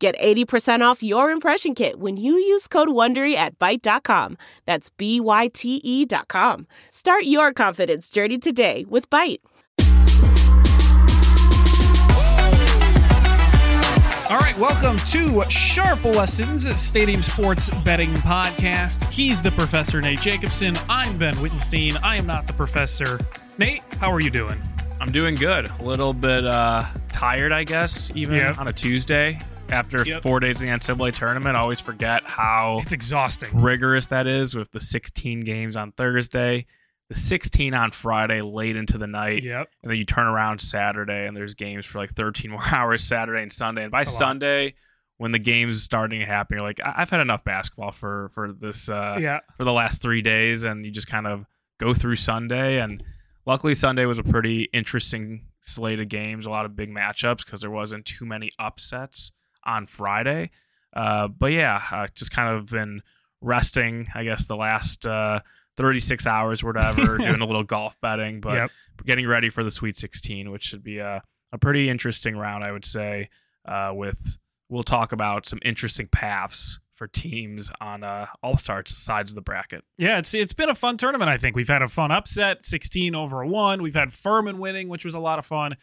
Get 80% off your impression kit when you use code WONDERY at Byte.com. That's B-Y-T-E dot com. Start your confidence journey today with Byte. All right, welcome to Sharp Lessons, Stadium Sports Betting Podcast. He's the professor, Nate Jacobson. I'm Ben Wittenstein. I am not the professor. Nate, how are you doing? I'm doing good. A little bit uh, tired, I guess, even Yep. on a Tuesday after Yep. four days of the NCAA tournament. I always forget how It's exhausting. rigorous that is with the 16 games on Thursday, the 16 on Friday late into the night, Yep. and then you turn around Saturday and there's games for like 13 more hours Saturday and Sunday. And by lot. Sunday, when the game's starting to happen, you're like, I- I've had enough basketball for for this uh, yeah. for the last three days, and you just kind of go through Sunday. And luckily, Sunday was a pretty interesting slate of games, a lot of big matchups because there wasn't too many upsets on Friday. Uh, but yeah, uh, just kind of been resting, I guess, the last uh, 36 hours, or whatever, doing a little golf betting, but Yep. getting ready for the Sweet 16, which should be a, a pretty interesting round, I would say. Uh, with we'll talk about some interesting paths for teams on uh, all sides of the bracket. Yeah, it's it's been a fun tournament. I think we've had a fun upset, sixteen over a one. We've had Furman winning, which was a lot of fun.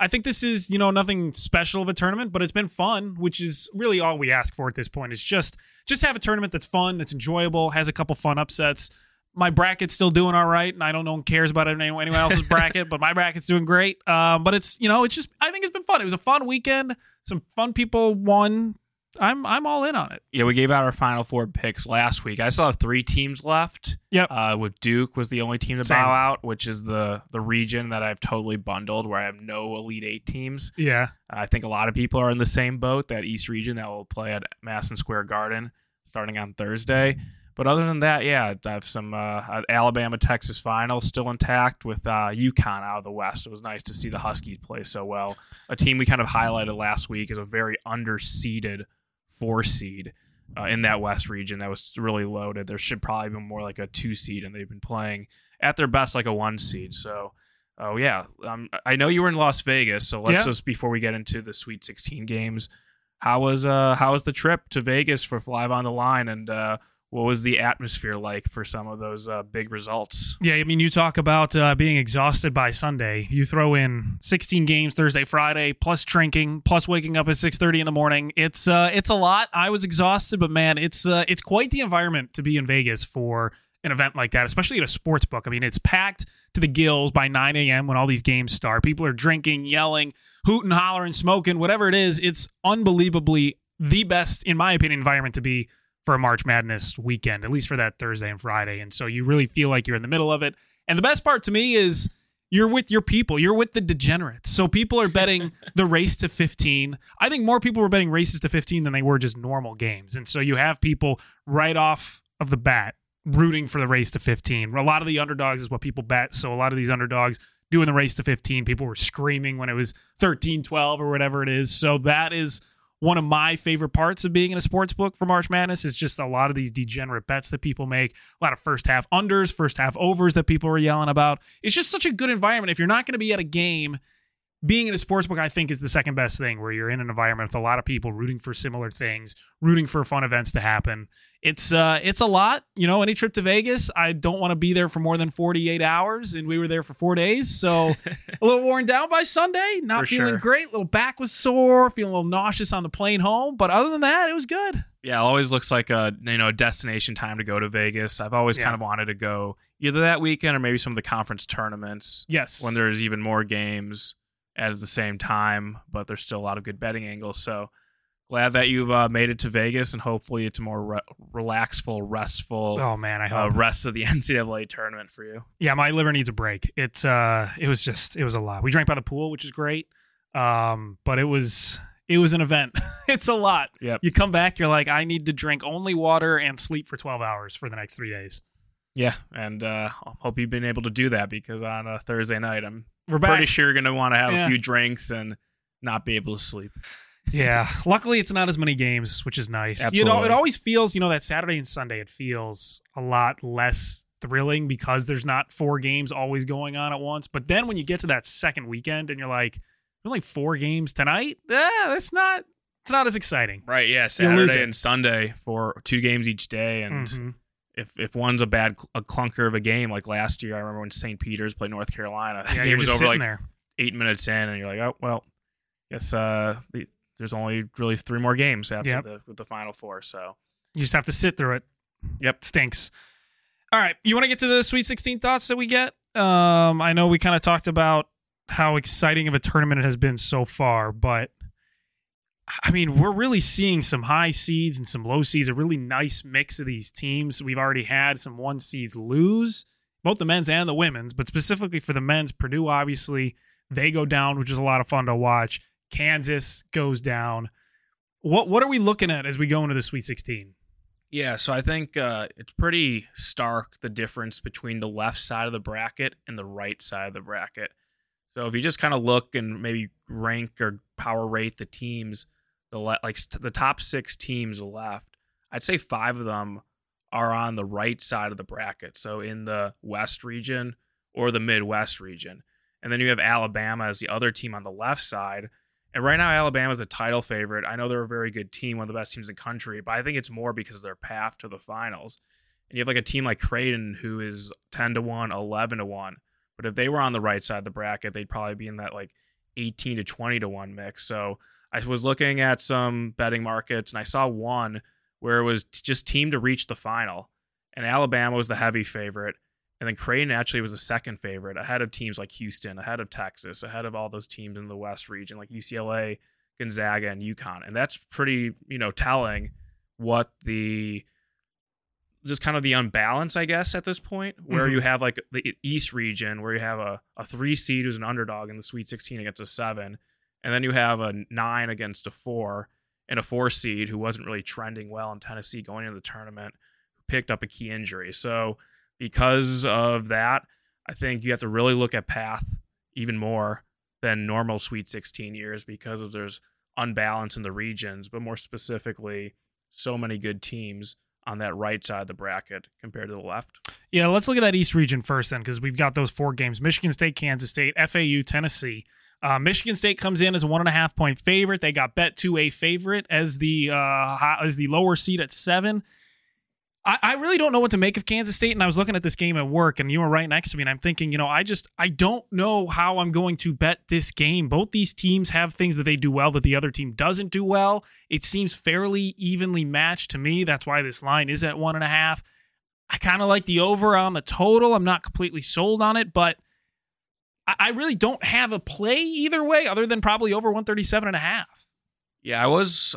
I think this is you know nothing special of a tournament, but it's been fun, which is really all we ask for at this point. Is just just have a tournament that's fun, that's enjoyable, has a couple fun upsets. My bracket's still doing all right, and I don't know one cares about anyone anyone else's bracket, but my bracket's doing great. Um, but it's you know it's just I think it's been fun. It was a fun weekend. Some fun people won. I'm I'm all in on it. Yeah, we gave out our final four picks last week. I still have three teams left. Yep. Uh, with Duke was the only team to Same. bow out, which is the the region that I've totally bundled, where I have no Elite Eight teams. Yeah. I think a lot of people are in the same boat, that East region that will play at Madison Square Garden starting on Thursday. But other than that, yeah, I have some uh, Alabama Texas final still intact with uh, UConn out of the West. It was nice to see the Huskies play so well. A team we kind of highlighted last week is a very underseeded four seed uh, in that West region that was really loaded. There should probably be more like a two seed, and they've been playing at their best like a one seed. So, oh yeah, um, I know you were in Las Vegas, so let's Yeah. just before we get into the Sweet 16 games, how was uh how was the trip to Vegas for Live on the Line, and uh, what was the atmosphere like for some of those uh, big results? Yeah, I mean, you talk about uh, being exhausted by Sunday. You throw in 16 games Thursday, Friday, plus drinking, plus waking up at 6:30 in the morning. It's uh, it's a lot. I was exhausted, but man, it's uh, it's quite the environment to be in Vegas for an event like that, especially at a sports book. I mean, it's packed to the gills by 9 a.m. when all these games start. People are drinking, yelling, hooting, hollering, smoking, whatever it is. It's unbelievably the best, in my opinion, environment to be for a March Madness weekend, at least for that Thursday and Friday. And so you really feel like you're in the middle of it. And the best part to me is you're with your people, you're with the degenerates. So people are betting the race to 15. I think more people were betting races to 15 than they were just normal games. And so you have people right off of the bat rooting for the race to 15. A lot of the underdogs is what people bet. So a lot of these underdogs doing the race to 15, people were screaming when it was 13 12 or whatever it is. So that is one of my favorite parts of being in a sports book for March Madness is just a lot of these degenerate bets that people make, a lot of first half unders, first half overs that people are yelling about. It's just such a good environment. If you're not going to be at a game, being in a sports book, I think, is the second best thing where you're in an environment with a lot of people rooting for similar things, rooting for fun events to happen. It's uh it's a lot. You know, any trip to Vegas, I don't want to be there for more than 48 hours, and we were there for four days. So a little worn down by Sunday, not For feeling sure. great. Little back was sore, feeling a little nauseous on the plane home. But other than that, it was good. Yeah, it always looks like a you know a destination time to go to Vegas. I've always Yeah. kind of wanted to go either that weekend or maybe some of the conference tournaments Yes. when there's even more games at the same time, but there's still a lot of good betting angles. So glad that you've uh, made it to Vegas, and hopefully it's a more re- relaxful, restful Oh man, I uh, hope. rest of the NCAA tournament for you. yeah, my liver needs a break. It's uh it was just it was a lot. We drank by the pool, which is great. Um, but it was it was an event. it's a lot. Yep. You come back, you're like, I need to drink only water and sleep for 12 hours for the next three days. Yeah, and uh, I hope you've been able to do that because on a Thursday night, I'm We're back. pretty sure you're going to want to have Yeah. a few drinks and not be able to sleep. Yeah. Luckily, it's not as many games, which is nice. You know, it always feels, you know, that Saturday and Sunday, it feels a lot less thrilling because there's not four games always going on at once. But then when you get to that second weekend and you're like, only four games tonight, eh, that's not. It's not as exciting. Right. Yeah. Saturday and Sunday for two games each day, and Mhm. if if one's a bad a clunker of a game like last year, I remember when St. Peter's played North Carolina. The Yeah, game was over like there. eight minutes in, and you're like, oh well, guess uh, the, there's only really three more games after Yep. the with the final four. So You just have to sit through it. Yep. Stinks. All right. You want to get to the Sweet 16 thoughts that we get? Um, I know we kind of talked about how exciting of a tournament it has been so far, but I mean, we're really seeing some high seeds and some low seeds, a really nice mix of these teams. We've already had some one seeds lose, both the men's and the women's, but specifically for the men's, Purdue, obviously, they go down, which is a lot of fun to watch. Kansas goes down. What what are we looking at as we go into the Sweet 16? Yeah, so I think uh, it's pretty stark the difference between the left side of the bracket and the right side of the bracket. So if you just kind of look and maybe rank or power rate the teams, the le- like st- the top six teams left, I'd say five of them are on the right side of the bracket. So in the West region or the Midwest region, and then you have Alabama as the other team on the left side. And right now, Alabama's a title favorite. I know they're a very good team, one of the best teams in the country, but I think it's more because of their path to the finals. And you have like a team like Creighton who is 10 to 1, 11 to 1. But if they were on the right side of the bracket, they'd probably be in that like 18 to 20 to 1 mix. So I was looking at some betting markets and I saw one where it was just team to reach the final. And Alabama was the heavy favorite. And then Creighton actually was the second favorite, ahead of teams like Houston, ahead of Texas, ahead of all those teams in the West region like UCLA, Gonzaga, and UConn. And that's pretty, you know, telling what the just kind of the unbalance, I guess, at this point, where Mhm. you have like the East region where you have a, a three seed who's an underdog in the Sweet 16 against a seven, and then you have a nine against a four, and a four seed who wasn't really trending well in Tennessee going into the tournament, who picked up a key injury. So because of that, I think you have to really look at path even more than normal Sweet 16 years because of there's unbalance in the regions, but more specifically, so many good teams on that right side of the bracket compared to the left. Yeah, let's look at that East region first then, because we've got those four games: Michigan State, Kansas State, FAU, Tennessee. Uh, Michigan State comes in as a one and a half point favorite. They got bet to a favorite as the uh, hi- as the lower seed at seven. I, I really don't know what to make of Kansas State, and I was looking at this game at work, and you were right next to me, and I'm thinking, you know, I just I don't know how I'm going to bet this game. Both these teams have things that they do well that the other team doesn't do well. It seems fairly evenly matched to me. That's why this line is at one and a half. I kind of like the over on the total. I'm not completely sold on it, but I, I really don't have a play either way other than probably over 137 and a half. Yeah, I was.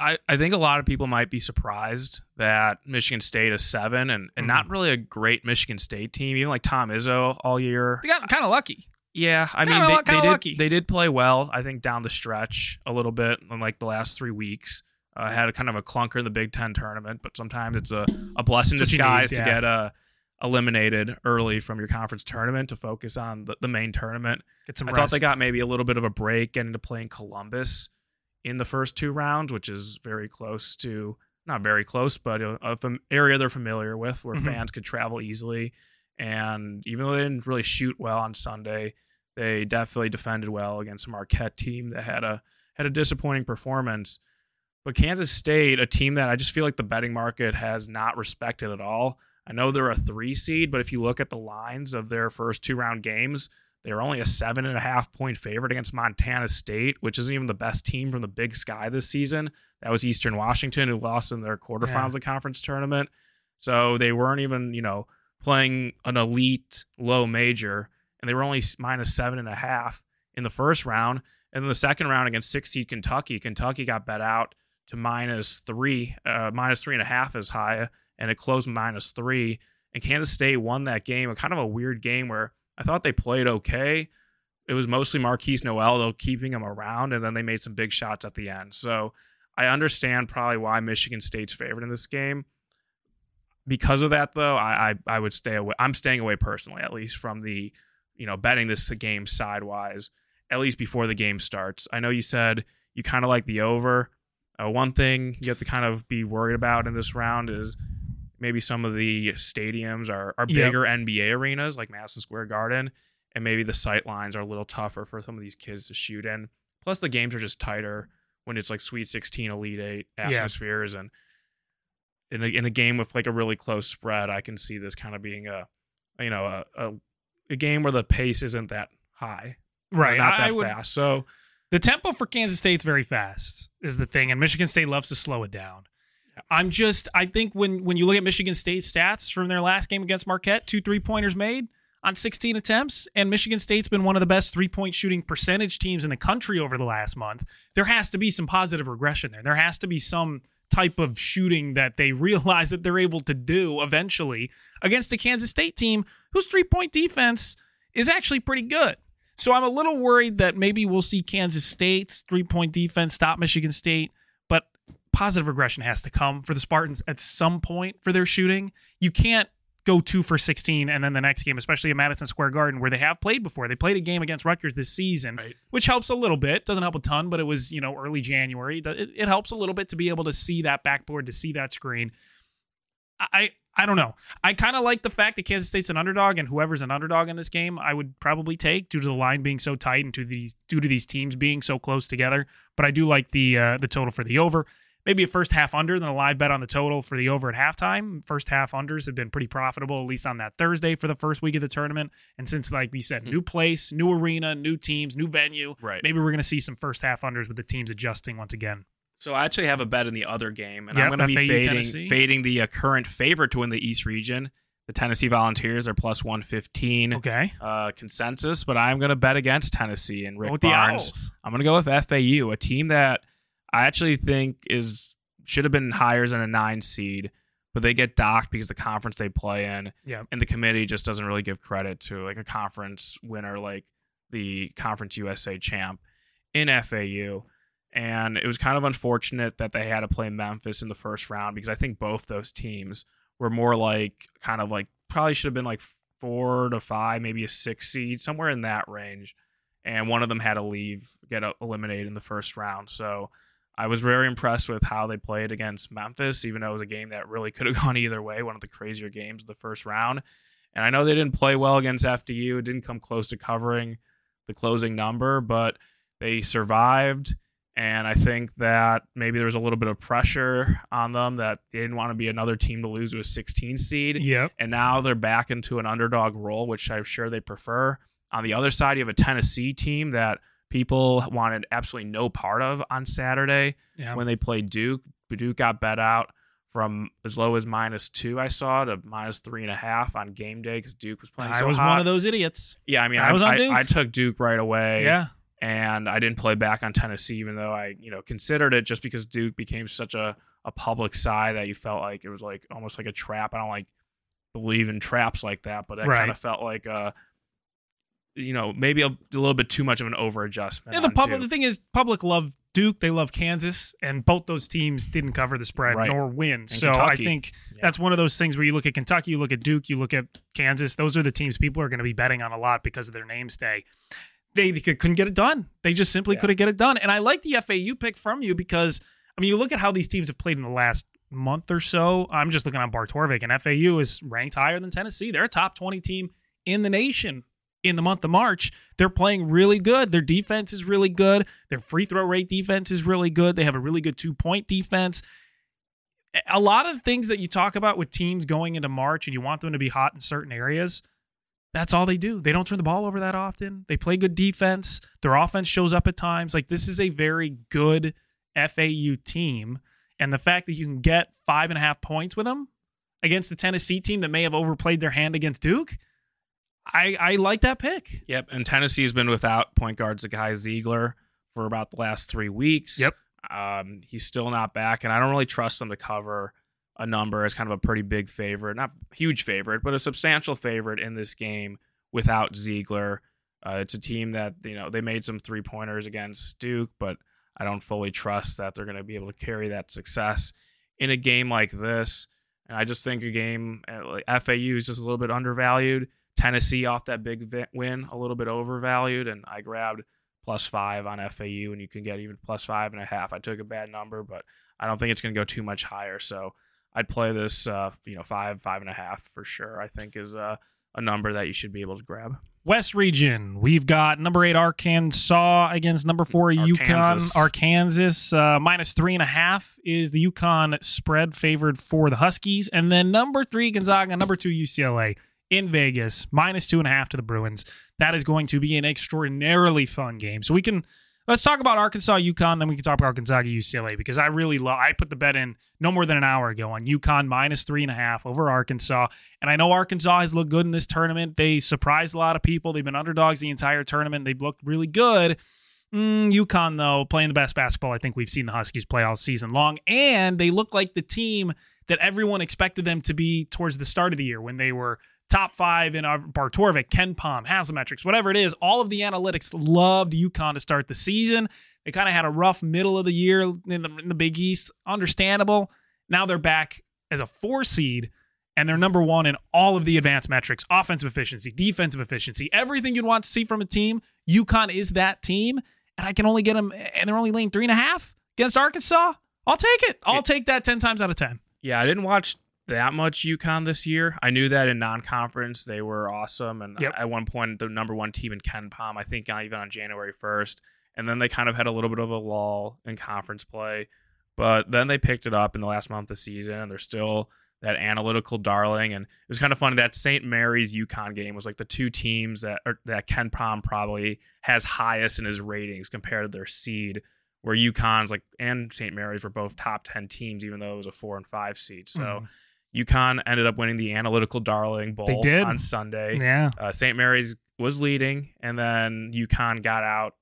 I, I think a lot of people might be surprised that Michigan State is seven and, and not really a great Michigan State team. Even like Tom Izzo all year. They got kind of lucky. Yeah, I Kinda mean they, they did lucky. they did play well. I think down the stretch a little bit in like the last three weeks. Uh, had a kind of a clunker in the Big Ten tournament, but sometimes it's a, a blessing in you need, disguise yeah. to get uh, eliminated early from your conference tournament to focus on the, the main tournament. Get some I rest. thought they got maybe a little bit of a break getting to play in Columbus in the first two rounds, which is very close to not very close, but a, a fam- area they're familiar with where Mhm. fans could travel easily. And even though they didn't really shoot well on Sunday, they definitely defended well against a Marquette team that had a had a disappointing performance. But Kansas State, a team that I just feel like the betting market has not respected at all. I know they're a three seed, but if you look at the lines of their first two round games, they were only a seven and a half point favorite against Montana State, which isn't even the best team from the Big Sky this season. That was Eastern Washington, who lost in their quarterfinals Yeah. of the conference tournament. So they weren't even, you know, playing an elite low major, and they were only minus seven and a half in the first round. And then the second round against six seed Kentucky, Kentucky got bet out to minus three, uh, minus three and a half as high, and it closed minus three. And Kansas State won that game, a kind of a weird game where I thought they played okay. it was mostly Markquis Nowell, though keeping him around, and then they made some big shots at the end. So I understand probably why Michigan State's favored in this game. Because of that, though, I, I I would stay away. I'm staying away personally, at least from the, you know, betting this game sidewise, at least before the game starts. I know you said you kind of like the over. Uh, one thing you have to kind of be worried about in this round is maybe some of the stadiums are, are Yep. bigger NBA arenas like Madison Square Garden, and maybe the sight lines are a little tougher for some of these kids to shoot in. Plus, the games are just tighter when it's like Sweet 16, Elite Eight atmospheres, and in a, in a game with like a really close spread, I can see this kind of being a, you know, a, a, a game where the pace isn't that high, Right. Not that I would, fast. So The tempo for Kansas State's very fast, is the thing, and Michigan State loves to slow it down. I'm just, I think when when you look at Michigan State stats from their last game against Marquette, two three pointers made on 16 attempts, and Michigan State's been one of the best three point shooting percentage teams in the country over the last month. There has to be some positive regression there. There has to be some type of shooting that they realize that they're able to do eventually against a Kansas State team whose three point defense is actually pretty good. So I'm a little worried that maybe we'll see Kansas State's three point defense stop Michigan State, positive regression has to come for the Spartans at some point for their shooting. You can't go two for 16 and then the next game, especially at Madison Square Garden, where they have played before. They played a game against Rutgers this season, Right. which helps a little bit. Doesn't help a ton, but it was, you know, early January. It, it helps a little bit to be able to see that backboard, to see that screen. I I don't know. I kind of like the fact that Kansas State's an underdog, and whoever's an underdog in this game, I would probably take due to the line being so tight and to these due to these teams being so close together. But I do like the uh, the total for the over. Maybe a first half under than a live bet on the total for the over at halftime. First half unders have been pretty profitable, at least on that Thursday for the first week of the tournament. And since, like we said, new place, new arena, new teams, new venue, right. maybe we're going to see some first half unders with the teams adjusting once again. So I actually have a bet in the other game, and Yep, I'm going to be fading, fading the uh, current favorite to win the East region. The Tennessee Volunteers are plus 115 Okay. uh, consensus, but I'm going to bet against Tennessee and Rick Go with the Barnes. I'm going to go with FAU, a team that I actually think is should have been higher than a nine seed, but they get docked because the conference they play in, Yep. and the committee just doesn't really give credit to like a conference winner like the Conference USA champ in FAU. And it was kind of unfortunate that they had to play Memphis in the first round because I think both those teams were more like kind of like probably should have been like four to five, maybe a six seed, somewhere in that range. And one of them had to leave, get eliminated in the first round. So I was very impressed with how they played against Memphis, even though it was a game that really could have gone either way, one of the crazier games of the first round. And I know they didn't play well against FDU, it didn't come close to covering the closing number, but they survived. And I think that maybe there was a little bit of pressure on them that they didn't want to be another team to lose to a 16 seed. Yep. And now they're back into an underdog role, which I'm sure they prefer. On the other side, you have a Tennessee team that people wanted absolutely no part of on Saturday Yeah. when they played Duke. Duke got bet out from as low as minus two, I saw, to minus three and a half on game day because Duke was playing I so was hot. one of those idiots. Yeah, I mean, I I, was on I, Duke. I took Duke right away Yeah. and I didn't play back on Tennessee, even though I, you know, considered it just because Duke became such a, a public side that you felt like it was like almost like a trap. I don't like believe in traps like that, but it Right. kind of felt like uh you know, maybe a, a little bit too much of an over adjustment. Yeah, the public. The thing is, public love Duke. They love Kansas, and both those teams didn't cover the spread Right. nor win. so Kentucky. I think Yeah. that's one of those things where you look at Kentucky, you look at Duke, you look at Kansas. Those are the teams people are going to be betting on a lot because of their namestay. They, they couldn't get it done. They just simply Yeah. couldn't get it done. And I like the FAU pick from you because I mean, you look at how these teams have played in the last month or so. I'm just looking on Barttorvik, and FAU is ranked higher than Tennessee. They're a top 20 team in the nation in the month of March. They're playing really good. Their defense is really good. Their free throw rate defense is really good. They have a really good two point defense. A lot of things that you talk about with teams going into March and you want them to be hot in certain areas, that's all they do. They don't turn the ball over that often. They play good defense. Their offense shows up at times. Like this is a very good FAU team. And the fact that you can get five and a half points with them against the Tennessee team that may have overplayed their hand against Duke, I, I like that pick. Yep, and Tennessee's been without point guards Zakai Zeigler for about the last three weeks. Yep. Um, he's still not back, and I don't really trust them to cover a number as kind of a pretty big favorite, not huge favorite, but a substantial favorite in this game without Zeigler. Uh, it's a team that you know they made some three pointers against Duke, but I don't fully trust that they're going to be able to carry that success in a game like this. And I just think a game like FAU is just a little bit undervalued. Tennessee off that big win, a little bit overvalued, and I grabbed plus five on FAU, and you can get even plus five and a half. I took a bad number, but I don't think it's going to go too much higher. So I'd play this, uh, you know, five, five and a half for sure. I think is uh, a number that you should be able to grab. West region, we've got number eight Arkansas against number four UConn. Arkansas uh, minus three and a half is the UConn spread favored for the Huskies, and then number three Gonzaga, number two UCLA in Vegas minus two and a half to the Bruins. That is going to be an extraordinarily fun game. So we can Let's talk about Arkansas, UConn, then we can talk about Gonzaga, UCLA because I really love. I put the bet in no more than an hour ago on UConn minus three and a half over Arkansas, and I know Arkansas has looked good in this tournament. They surprised a lot of people. They've been underdogs the entire tournament. They've looked really good. Mm, UConn though playing the best basketball I think we've seen the Huskies play all season long, and they look like the team that everyone expected them to be towards the start of the year when they were top five in our Barttorvik, KenPom, Haslametrics, whatever it is. All of the analytics loved UConn to start the season. They kind of had a rough middle of the year in the, in the Big East. Understandable. Now they're back as a four seed and they're number one in all of the advanced metrics offensive efficiency, defensive efficiency, everything you'd want to see from a team. UConn is that team. And I can only get them, and they're only laying three and a half against Arkansas. I'll take it. I'll take that 10 times out of 10. Yeah, I didn't watch that much UConn this year. I knew that in non-conference they were awesome, and yep. at one point the number one team in KenPom. I think even on January first, and then they kind of had a little bit of a lull in conference play, but then they picked it up in the last month of the season, and they're still that analytical darling. And it was kind of funny that St. Mary's UConn game was like the two teams that are, that KenPom probably has highest in his ratings compared to their seed. Where UConn's like and St. Mary's were both top ten teams, even though it was a four and five seed. So mm UConn ended up winning the Analytical Darling Bowl they did. on Sunday. Yeah. Uh, St. Mary's was leading, and then UConn got out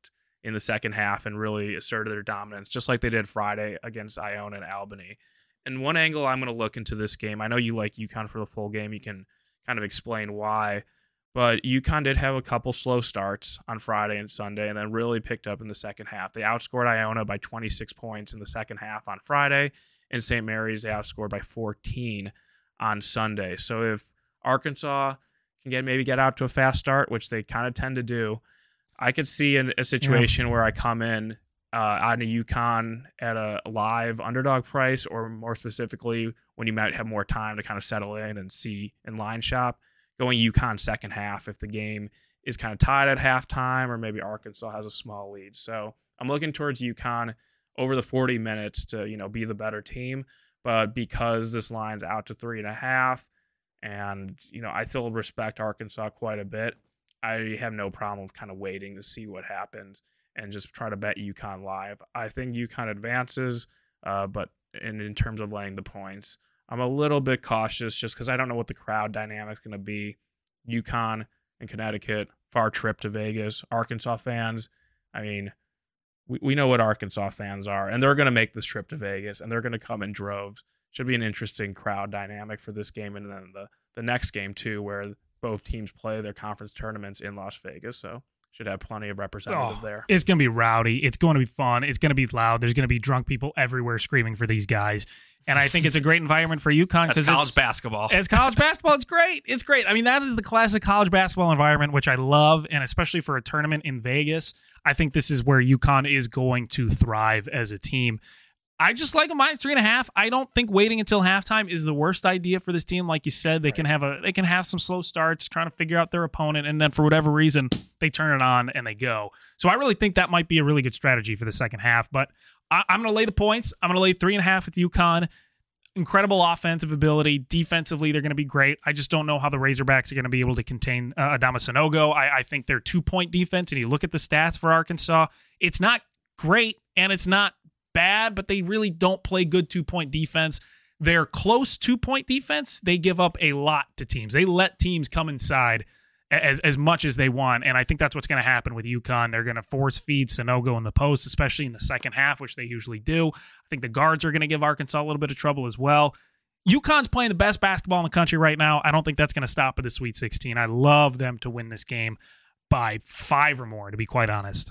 in the second half and really asserted their dominance, just like they did Friday against Iona and Albany. And one angle I'm going to look into this game, I know you like UConn for the full game. You can kind of explain why. But UConn did have a couple slow starts on Friday and Sunday and then really picked up in the second half. They outscored Iona by 26 points in the second half on Friday and St. Mary's they outscored by 14 on Sunday. So if Arkansas can get maybe get out to a fast start, which they kind of tend to do, I could see a, a situation yeah. where I come in uh, on a UConn at a live underdog price, or more specifically, when you might have more time to kind of settle in and see and line shop, going UConn second half if the game is kind of tied at halftime, or maybe Arkansas has a small lead. So I'm looking towards UConn over the 40 minutes to you know be the better team. But because this line's out to three and a half, and you know I still respect Arkansas quite a bit, I have no problem with kind of waiting to see what happens and just try to bet UConn live. I think UConn advances, uh, but in, in terms of laying the points, I'm a little bit cautious just because I don't know what the crowd dynamic's going to be. UConn and Connecticut, far trip to Vegas. Arkansas fans, I mean, we, we know what Arkansas fans are, and they're going to make this trip to Vegas, and they're going to come in droves. Should be an interesting crowd dynamic for this game, and then the the next game too, where both teams play their conference tournaments in Las Vegas. So should have plenty of representatives oh, there. It's going to be rowdy. It's going to be fun. It's going to be loud. There's going to be drunk people everywhere screaming for these guys. And I think it's a great environment for UConn because college it's, basketball. It's college basketball. It's great. It's great. I mean, that is the classic college basketball environment, which I love, and especially for a tournament in Vegas. I think this is where UConn is going to thrive as a team. I just like a minus three and a half. I don't think waiting until halftime is the worst idea for this team. Like you said, they right. can have a they can have some slow starts, trying to figure out their opponent, and then for whatever reason they turn it on and they go. So I really think that might be a really good strategy for the second half. But I, am going to lay the points. I'm going to lay three and a half with UConn incredible offensive ability. Defensively, they're going to be great. I just don't know how the Razorbacks are going to be able to contain uh, Adama Sanogo. I, I think their two point defense, and you look at the stats for Arkansas, it's not great and it's not bad, but they really don't play good two point defense. Their close two point defense, they give up a lot to teams. They let teams come inside as, as much as they want. And I think that's what's going to happen with UConn. They're going to force feed Sanogo in the post, especially in the second half, which they usually do. I think the guards are going to give Arkansas a little bit of trouble as well. UConn's playing the best basketball in the country right now. I don't think that's going to stop at the Sweet 16. I love them to win this game. by five or more, to be quite honest.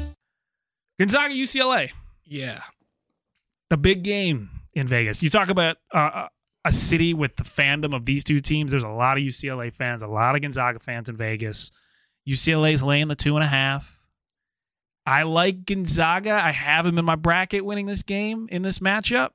Gonzaga UCLA, Yeah. the big game in Vegas. You talk about uh, a city with the fandom of these two teams. There's a lot of UCLA fans, a lot of Gonzaga fans in Vegas. UCLA's laying the two and a half. I like Gonzaga. I have them in my bracket winning this game in this matchup.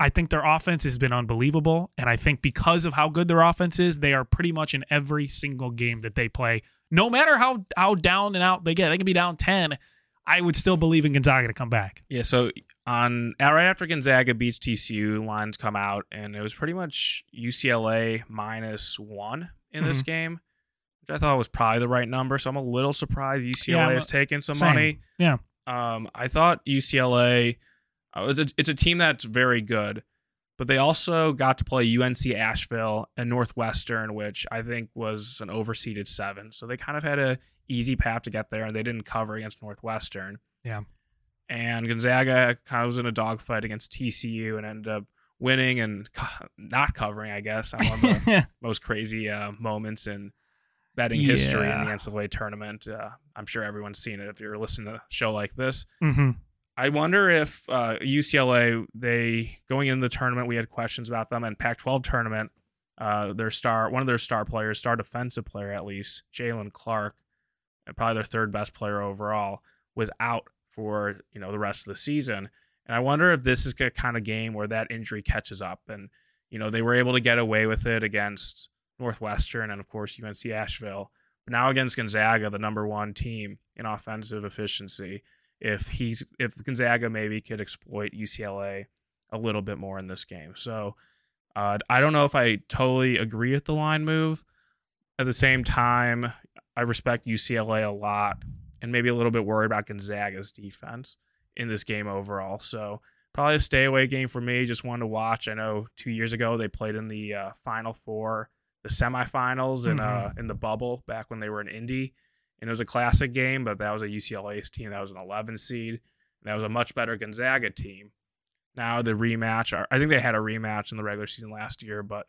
I think their offense has been unbelievable. And I think because of how good their offense is, they are pretty much in every single game that they play. No matter how how down and out they get, they can be down 10. I would still believe in Gonzaga to come back. Yeah, so on right after Gonzaga beats TCU, lines come out, and it was pretty much UCLA minus one in this game, which I thought was probably the right number. So I'm a little surprised UCLA Yeah, has taken some same. money. Yeah. Um, I thought UCLA, uh, it's, a, it's a team that's very good, but they also got to play UNC Asheville and Northwestern, which I think was an overseeded seven. So they kind of had a easy path to get there, and they didn't cover against Northwestern. Yeah. And Gonzaga kind of was in a dogfight against TCU and ended up winning and not covering, I guess, on one of the most crazy uh, moments in betting history in the NCAA tournament. Uh, I'm sure everyone's seen it if you're listening to a show like this. hmm I wonder if uh, UCLA, they going into the tournament, we had questions about them, and Pac-12 tournament, uh, their star, one of their star players, star defensive player at least, Jaylen Clark, and probably their third best player overall, was out for you know the rest of the season. And I wonder if this is a kind of game where that injury catches up, and you know they were able to get away with it against Northwestern and of course UNC Asheville, but now against Gonzaga, the number one team in offensive efficiency if he's if Gonzaga maybe could exploit UCLA a little bit more in this game. So uh, I don't know if I totally agree with the line move. At the same time, I respect UCLA a lot and maybe a little bit worried about Gonzaga's defense in this game overall. So probably a stay away game for me. Just wanted to watch. I know two years ago they played in the uh, Final Four, the semifinals in uh in the bubble back when they were in Indy and it was a classic game, but that was a UCLA's team that was an 11 seed. And that was a much better Gonzaga team. Now the rematch, I think they had a rematch in the regular season last year, but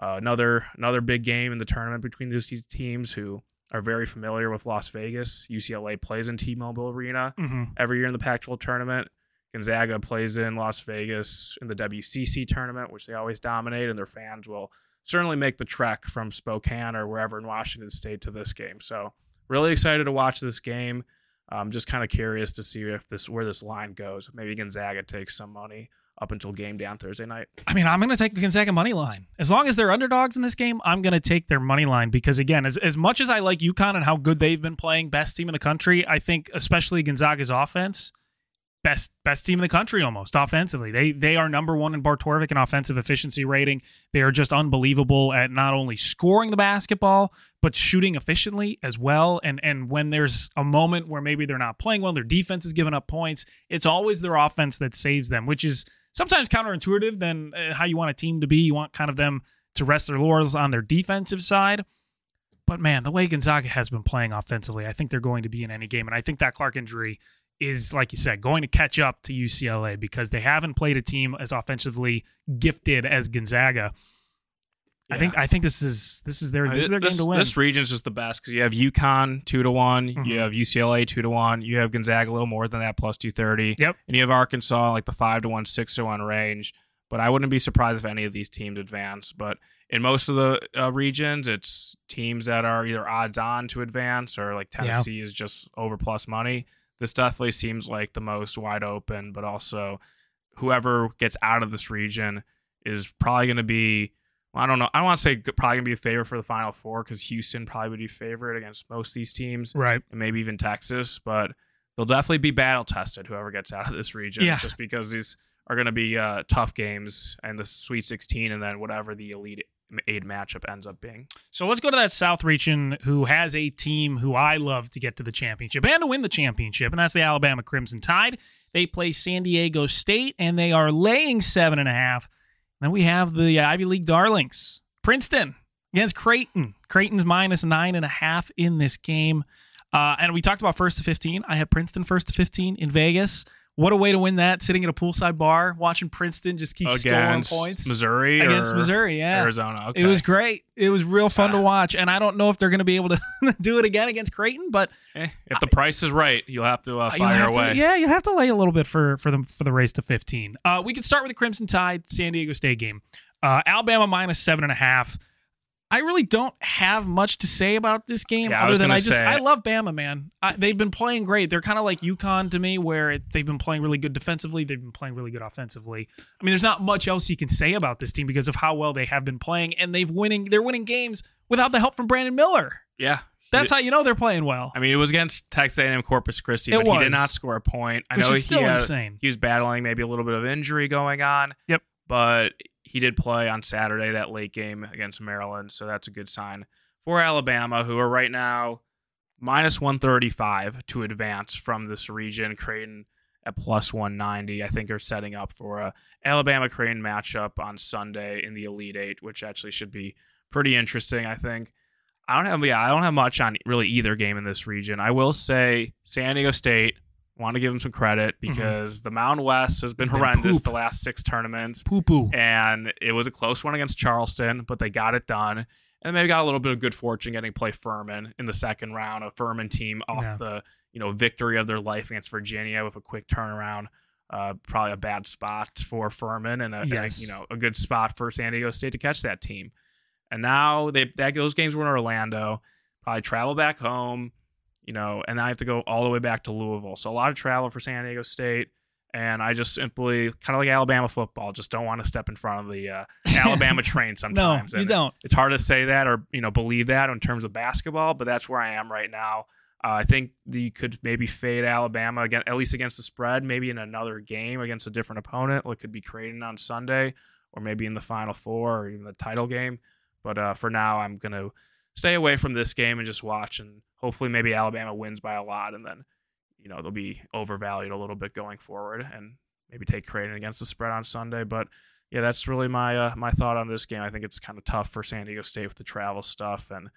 uh, another another big game in the tournament between these teams who are very familiar with Las Vegas. UCLA plays in T-Mobile Arena hmm every year in the Pac-12 tournament. Gonzaga plays in Las Vegas in the WCC tournament, which they always dominate, and their fans will certainly make the trek from Spokane or wherever in Washington State to this game. So really excited to watch this game. I'm just kind of curious to see if this where this line goes. Maybe Gonzaga takes some money up until game day on Thursday night. I mean, I'm going to take the Gonzaga money line. As long as they're underdogs in this game, I'm going to take their money line because, again, as, as much as I like UConn and how good they've been playing, best team in the country, I think especially Gonzaga's offense, best best team in the country almost offensively. They they are number one in Barttorvik in offensive efficiency rating. They are just unbelievable at not only scoring the basketball but shooting efficiently as well. And and when there's a moment where maybe they're not playing well, their defense is giving up points. It's always their offense that saves them, which is sometimes counterintuitive than uh, how you want a team to be. You want kind of them to rest their laurels on their defensive side. But man, the way Gonzaga has been playing offensively, I think they're going to be in any game. And I think that Clark injury is, like you said, going to catch up to UCLA because they haven't played a team as offensively gifted as Gonzaga. I think I think this is this is their this is their this, game to win. This region's just the best because you have UConn two to one, Mhm. you have UCLA two to one, you have Gonzaga a little more than that plus two thirty. Yep. and you have Arkansas like the five to one, six to one range. But I wouldn't be surprised if any of these teams advance. But in most of the uh, regions, it's teams that are either odds on to advance or like Yeah. Tennessee is just over plus money. This definitely seems like the most wide open, but also whoever gets out of this region is probably going to be. Well, I don't know. I don't want to say probably going to be a favorite for the Final Four because Houston probably would be favored against most of these teams right. and maybe even Texas, but they'll definitely be battle tested. Whoever gets out of this region, Yeah. just because these are going to be uh, tough games and the Sweet 16, and then whatever the Elite eight matchup ends up being. So let's go to that South region who has a team who I love to get to the championship and to win the championship, and that's the Alabama Crimson Tide. They play San Diego State and they are laying seven and a half. Then we have the Ivy League darlings, Princeton against Creighton. Creighton's minus nine and a half in this game. Uh, and we talked about first to 15. I had Princeton first to 15 in Vegas. What a way to win that, sitting at a poolside bar, watching Princeton just keep against scoring points. Missouri Against Missouri, yeah. Arizona. Okay. It was great. It was real fun to Ah. watch. And I don't know if they're going to be able to do it again against Creighton, but Eh, if the price is right, you'll have to uh, fire have away. To, yeah, you have to lay a little bit for for the for the race to 15. Uh, we can start with the Crimson Tide San Diego State game. Uh, Alabama minus seven and a half. I really don't have much to say about this game Yeah, other was than I just say- I love Bama, man. I, they've been playing great. They're kind of like UConn to me, where it, they've been playing really good defensively. They've been playing really good offensively. I mean, there's not much else you can say about this team because of how well they have been playing, and they've winning. They're winning games without the help from Brandon Miller. Yeah. That's how you know they're playing well. I mean, it was against Texas A&M Corpus Christi, It but he did not score a point. I which know is still he, had- insane. he was battling maybe a little bit of injury going on. Yep. But he did play on Saturday that late game against Maryland, so that's a good sign for Alabama, who are right now minus 135 to advance from this region. Creighton at plus 190. I think are setting up for a Alabama Creighton matchup on Sunday in the Elite Eight, which actually should be pretty interesting. I think. I don't have yeah, I don't have much on really either game in this region. I will say San Diego State want to give them some credit because the Mountain West has been horrendous poop. the last six tournaments, Poo poo. and it was a close one against Charleston, but they got it done. And they got a little bit of good fortune getting to play Furman in the second round, a Furman team off Yeah. the you know victory of their life against Virginia with a quick turnaround. Uh, probably a bad spot for Furman and a, and a, you know a good spot for San Diego State to catch that team. And now they that those games were in Orlando. Probably travel back home, you know, and I have to go all the way back to Louisville. So a lot of travel for San Diego State. And I just simply kind of like Alabama football, just don't want to step in front of the uh, Alabama train sometimes. No, you And don't. It's hard to say that or you know believe that in terms of basketball, but that's where I am right now. Uh, I think you could maybe fade Alabama again, at least against the spread, maybe in another game against a different opponent. It could be Creighton on Sunday, or maybe in the Final Four, or even the title game. But uh, for now, I'm gonna stay away from this game and just watch, and hopefully maybe Alabama wins by a lot, and then you know they'll be overvalued a little bit going forward, and maybe take Creighton against the spread on Sunday. But yeah, that's really my uh, my thought on this game. I think it's kind of tough for San Diego State with the travel stuff and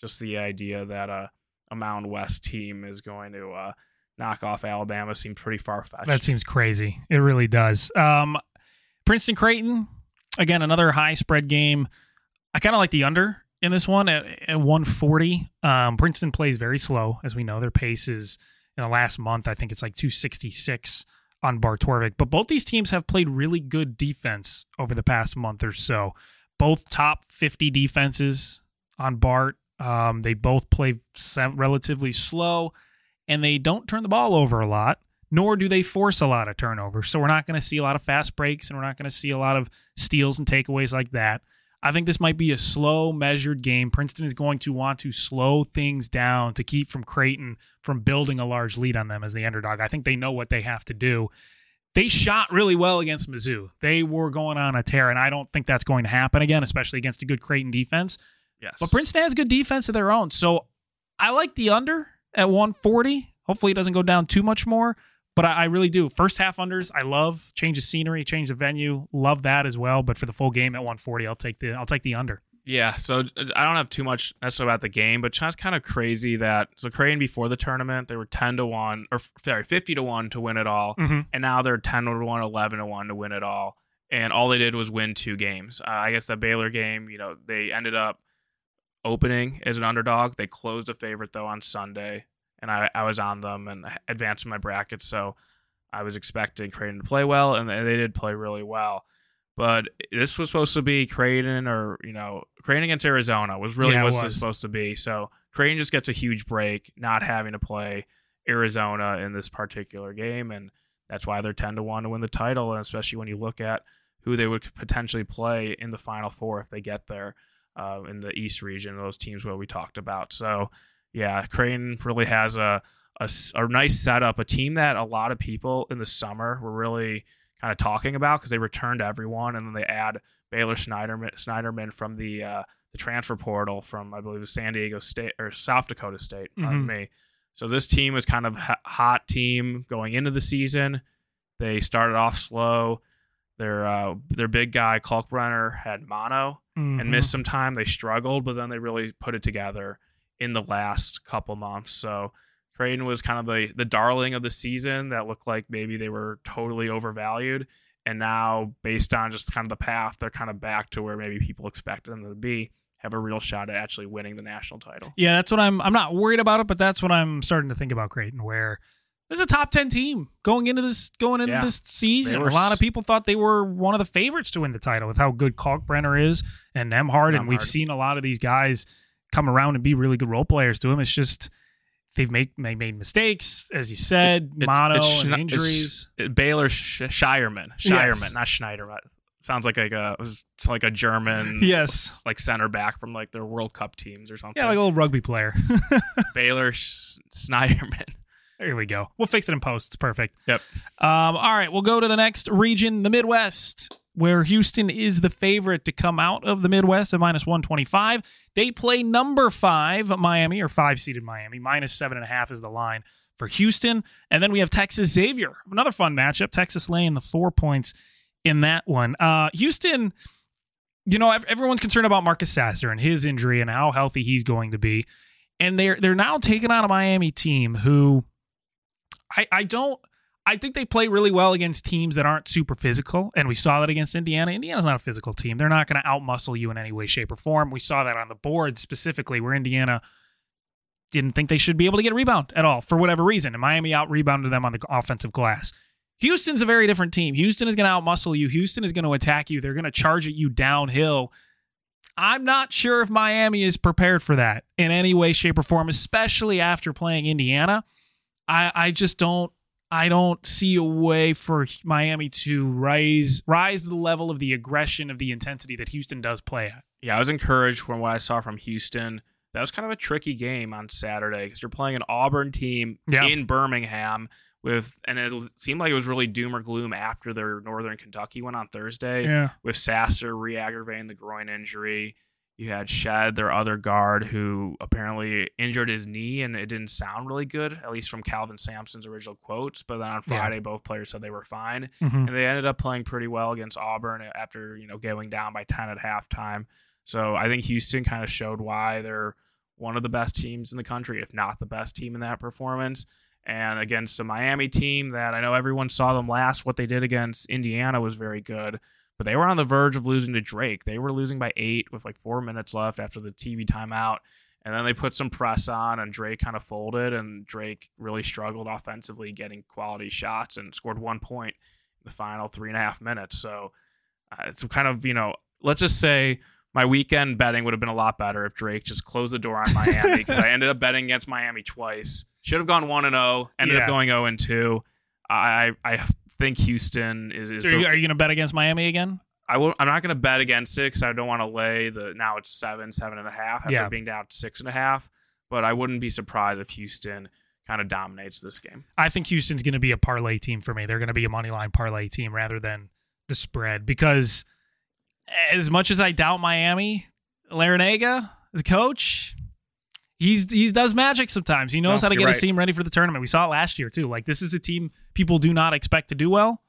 just the idea that uh, a Mountain West team is going to uh, knock off Alabama seems pretty far fetched. That seems crazy. It really does. Um, Princeton Creighton, again, another high spread game. I kind of like the under in this one at, at 140. Um, Princeton plays very slow, as we know. Their pace is in the last month, I think it's like 266 on Barttorvik. But both these teams have played really good defense over the past month or so. Both top 50 defenses on Bart. Um, they both play relatively slow and they don't turn the ball over a lot, nor do they force a lot of turnovers. So we're not going to see a lot of fast breaks and we're not going to see a lot of steals and takeaways like that. I think this might be a slow, measured game. Princeton is going to want to slow things down to keep from Creighton from building a large lead on them as the underdog. I think they know what they have to do. They shot really well against Mizzou. They were going on a tear, and I don't think that's going to happen again, especially against a good Creighton defense. yes, But Princeton has good defense of their own. So I like the under at 140. Hopefully it doesn't go down too much more. But I, I really do. First half unders, I love. Change of scenery, change of venue. Love that as well. But for the full game at 140, I'll take the I'll take the under. Yeah, so uh, I don't have too much necessarily about the game, but it's kind of crazy that so Creighton before the tournament they were ten to one or sorry fifty to one to win it all, Mhm. and now they're ten to one, 11 to one to win it all, and all they did was win two games. Uh, I guess the Baylor game, you know, they ended up opening as an underdog. They closed a favorite though on Sunday, and I, I was on them and advanced in my bracket, so I was expecting Creighton to play well, and they did play really well. But this was supposed to be Creighton or, you know, Creighton against Arizona was really Yeah, what this was. was supposed to be. So Creighton just gets a huge break, not having to play Arizona in this particular game. And that's why they're 10 to 1 to win the title. And especially when you look at who they would potentially play in the Final Four if they get there uh, in the East region, those teams what we talked about. So, yeah, Creighton really has a, a, a nice setup, a team that a lot of people in the summer were really kind of talking about because they returned everyone and then they add Baylor Schneiderman, Schneiderman from the uh, the transfer portal from I believe San Diego State or South Dakota State. Pardon Mhm. me. So this team was kind of a hot team going into the season. They started off slow. Their uh, their big guy Kalkbrenner had mono Mhm. and missed some time. They struggled, but then they really put it together in the last couple months. So Creighton was kind of the the darling of the season that looked like maybe they were totally overvalued. And now, based on just kind of the path, they're kind of back to where maybe people expected them to be, have a real shot at actually winning the national title. Yeah, that's what I'm. I'm not worried about it, but that's what I'm starting to think about Creighton, where there's a top ten team going into this going into Yeah. this season. They A lot of people thought they were one of the favorites to win the title with how good Kalkbrenner is and Nembhard, and we've seen a lot of these guys come around and be really good role players to him. It's just they've made they made mistakes, as you said, It's- mono it's and injuries. Baylor Sh- Scheierman, Scheierman, Yes. not Schneider. Sounds like like a like a German, Yes. like center back from like their World Cup teams or something. Yeah, like a little rugby player. Baylor Sh- Schneiderman. There we go. We'll fix it in post. It's perfect. Yep. Um, all right, we'll go to the next region, the Midwest, where Houston is the favorite to come out of the Midwest at minus 125. They play number five, Miami, or five seeded Miami. Minus seven and a half is the line for Houston. And then we have Texas Xavier. Another fun matchup. Texas laying the four points in that one. Uh, Houston, you know, everyone's concerned about Marcus Sasser and his injury and how healthy he's going to be. And they're they're now taking on a Miami team who I, I don't I think they play really well against teams that aren't super physical, and we saw that against Indiana. Indiana's not a physical team. They're not going to outmuscle you in any way, shape, or form. We saw that on the board specifically, where Indiana didn't think they should be able to get a rebound at all for whatever reason, and Miami out rebounded them on the offensive glass. Houston's a very different team. Houston is going to outmuscle you. Houston is going to attack you. They're going to charge at you downhill. I'm not sure if Miami is prepared for that in any way, shape, or form, especially after playing Indiana. I, I just don't I don't see a way for Miami to rise rise to the level of the aggression of the intensity that Houston does play at. Yeah, I was encouraged from what I saw from Houston. That was kind of a tricky game on Saturday because you're playing an Auburn team Yeah. in Birmingham with, and it seemed like it was really doom or gloom after their Northern Kentucky went on Thursday Yeah. with Sasser re-aggravating the groin injury. You had Shead, their other guard, who apparently injured his knee, and it didn't sound really good, at least from Kelvin Sampson's original quotes. But then on Yeah. Friday, both players said they were fine Mhm. and they ended up playing pretty well against Auburn after you know going down by 10 at halftime. So I think Houston kind of showed why they're one of the best teams in the country, if not the best team in that performance. And against a Miami team that I know everyone saw them last, what they did against Indiana was very good. But they were on the verge of losing to Drake. They were losing by eight with like four minutes left after the TV timeout. And then they put some press on, and Drake kind of folded, and Drake really struggled offensively getting quality shots and scored one point in the final three and a half minutes. So uh, it's kind of, you know, let's just say my weekend betting would have been a lot better if Drake just closed the door on Miami because I ended up betting against Miami twice. Should have gone 1 and 0, ended Yeah. up going 0 and 2. I I think Houston is, is So are the- you, are you going to bet against Miami again? I will. I'm not going to bet against it because I don't want to lay the. Now it's seven, seven and a half after Yeah. being down to six and a half. But I wouldn't be surprised if Houston kind of dominates this game. I think Houston's going to be a parlay team for me. They're going to be a money line parlay team rather than the spread because as much as I doubt Miami, Larrañaga as a coach, he's he does magic sometimes. He knows No, how to get right. his team ready for the tournament. We saw it last year too. Like this is a team people do not expect to do well.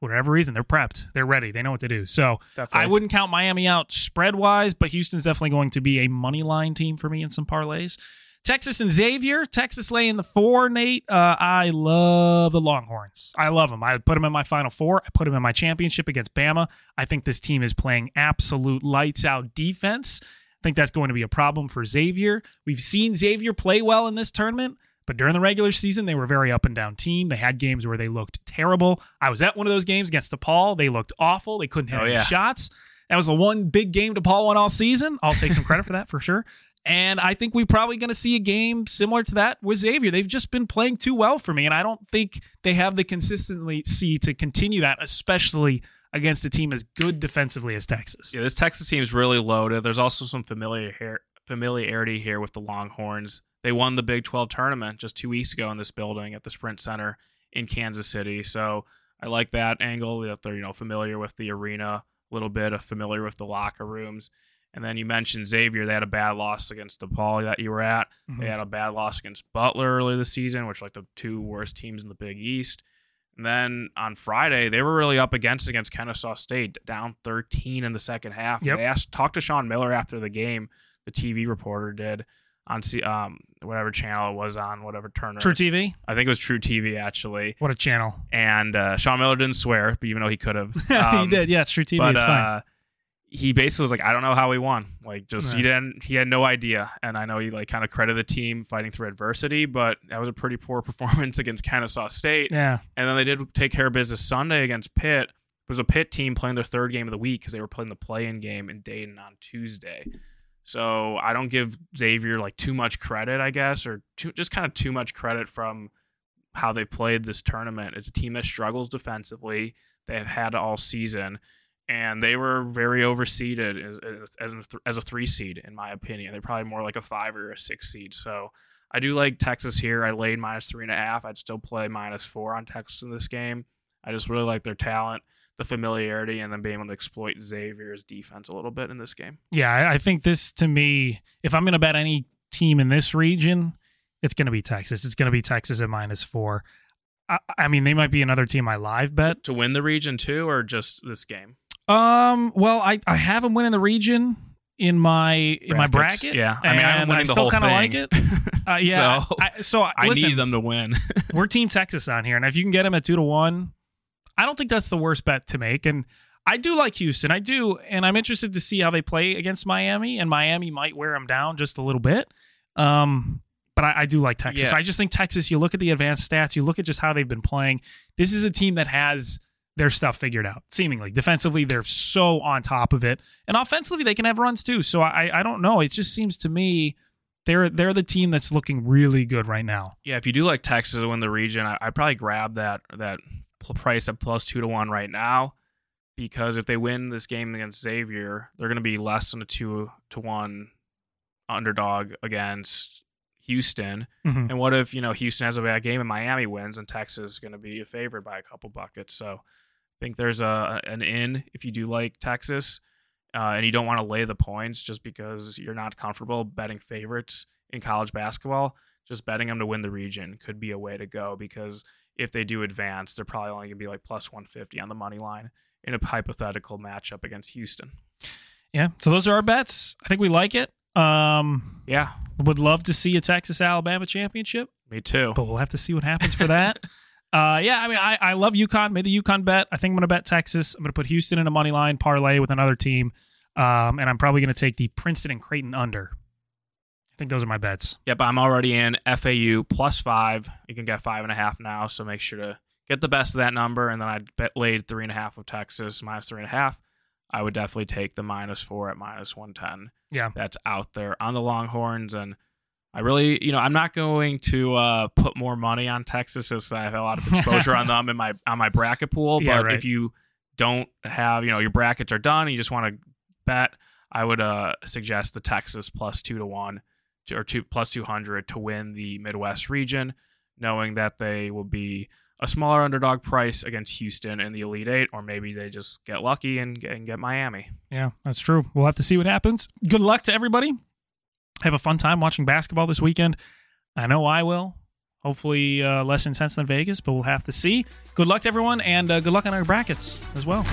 For whatever reason, they're prepped. They're ready. They know what to do. So I wouldn't count Miami out spread wise, but Houston's definitely going to be a money line team for me in some parlays. Texas and Xavier. Texas laying the four, Nate. Uh, I love the Longhorns. I love them. I put them in my Final Four. I put them in my championship against Bama. I think this team is playing absolute lights out defense. I think that's going to be a problem for Xavier. We've seen Xavier play well in this tournament, but during the regular season, they were a very up and down team. They had games where they looked terrible. I was at one of those games against DePaul. They looked awful. They couldn't hit Oh, any yeah. shots. That was the one big game DePaul won all season. I'll take some credit for that for sure. And I think we're probably going to see a game similar to that with Xavier. They've just been playing too well for me, and I don't think they have the consistency to continue that, especially against a team as good defensively as Texas. Yeah, this Texas team is really loaded. There's also some familiar here, familiarity here with the Longhorns. They won the Big 12 tournament just two weeks ago in this building at the Sprint Center in Kansas City. So I like that angle that they're you know familiar with the arena a little bit of familiar with the locker rooms. And then you mentioned Xavier. They had a bad loss against DePaul that you were at. Mhm. They had a bad loss against Butler early this season, which are like the two worst teams in the Big East. And then on Friday, they were really up against against Kennesaw State, down 13 in the second half. Yep. They asked talked to Sean Miller after the game. The TV reporter did on um whatever channel it was on, whatever Turner. truTV. I think it was truTV actually. What a channel. And uh, Sean Miller didn't swear, but even though he could have, he Um, did. Yeah, it's truTV. but it's fine. He basically was like, I don't know how he won. Like, just he didn't, he had no idea. And I know he like kind of credited the team fighting through adversity, but that was a pretty poor performance against Kennesaw State. yeah. And then they did take care of business Sunday against Pitt. It was a Pitt team playing their third game of the week because they were playing the play-in game in Dayton on Tuesday. So I don't give Xavier like too much credit, I guess, or too, just kind of too much credit from how they played this tournament. It's a team that struggles defensively. They have had all season, and they were very overseeded as, as, as, a, three seed, in my opinion. They're probably more like a five or a six seed. So I do like Texas here. I laid minus three and a half. I'd still play minus four on Texas in this game. I just really like their talent, the familiarity, and then being able to exploit Xavier's defense a little bit in this game. Yeah, I- think this to me, if I'm going to bet any team in this region, it's going to be Texas. It's going to be Texas at minus four. I, I mean, they might be another team I live bet. To win the region too, or just this game? Um, well, I, I have them winning the region in my in my bracket. Yeah, I mean, I'm winning the still whole kinda thing. like it. Uh, yeah, So, I, so I listen, need them to win. we're Team Texas on here, and if you can get them at two to one, I don't think that's the worst bet to make. And I do like Houston, I do, and I'm interested to see how they play against Miami. And Miami might wear them down just a little bit. Um, but I, I do like Texas. Yeah. I just think Texas. You look at the advanced stats, you look at just how they've been playing. This is a team that has their stuff figured out. Seemingly, defensively, they're so on top of it, and offensively, they can have runs too. So I, I don't know. It just seems to me. They're they're the team that's looking really good right now. yeah, if you do like Texas to win the region, I, I'd probably grab that that price at plus two to one right now, because if they win this game against Xavier, they're going to be less than a two to one underdog against Houston. Mhm. And what if you know Houston has a bad game and Miami wins, and Texas is going to be a favorite by a couple buckets? So think there's a an in if you do like Texas, uh, and you don't want to lay the points just because you're not comfortable betting favorites in college basketball. Just betting them to win the region could be a way to go because if they do advance, they're probably only going to be like plus 150 on the money line in a hypothetical matchup against Houston. Yeah. So those are our bets. I think we like it. Um, Yeah, would love to see a Texas Alabama championship, me too. but we'll have to see what happens for that. uh, yeah, I mean, I, I love UConn. Made the UConn bet. I think I'm going to bet Texas. I'm going to put Houston in a money line parlay with another team, um, and I'm probably going to take the Princeton and Creighton under. I think those are my bets. Yep, I'm already in FAU plus five. You can get five and a half now, so make sure to get the best of that number. And then I bet laid three and a half of Texas minus three and a half. I would definitely take the minus four at minus one ten. Yeah. that's out there on the Longhorns, and I really, you know, I'm not going to uh, put more money on Texas as I have a lot of exposure on them in my on my bracket pool. Yeah, but right. if you don't have, you know, your brackets are done, and you just want to bet, I would uh, suggest the Texas plus two to one to, or two plus 200 to win the Midwest region, knowing that they will be a smaller underdog price against Houston in the Elite Eight, or maybe they just get lucky and get, and get Miami. Yeah, that's true. We'll have to see what happens. Good luck to everybody. Have a fun time watching basketball this weekend. I know I will. Hopefully, uh, less intense than Vegas, but we'll have to see. Good luck to everyone, and uh, good luck on our brackets as well.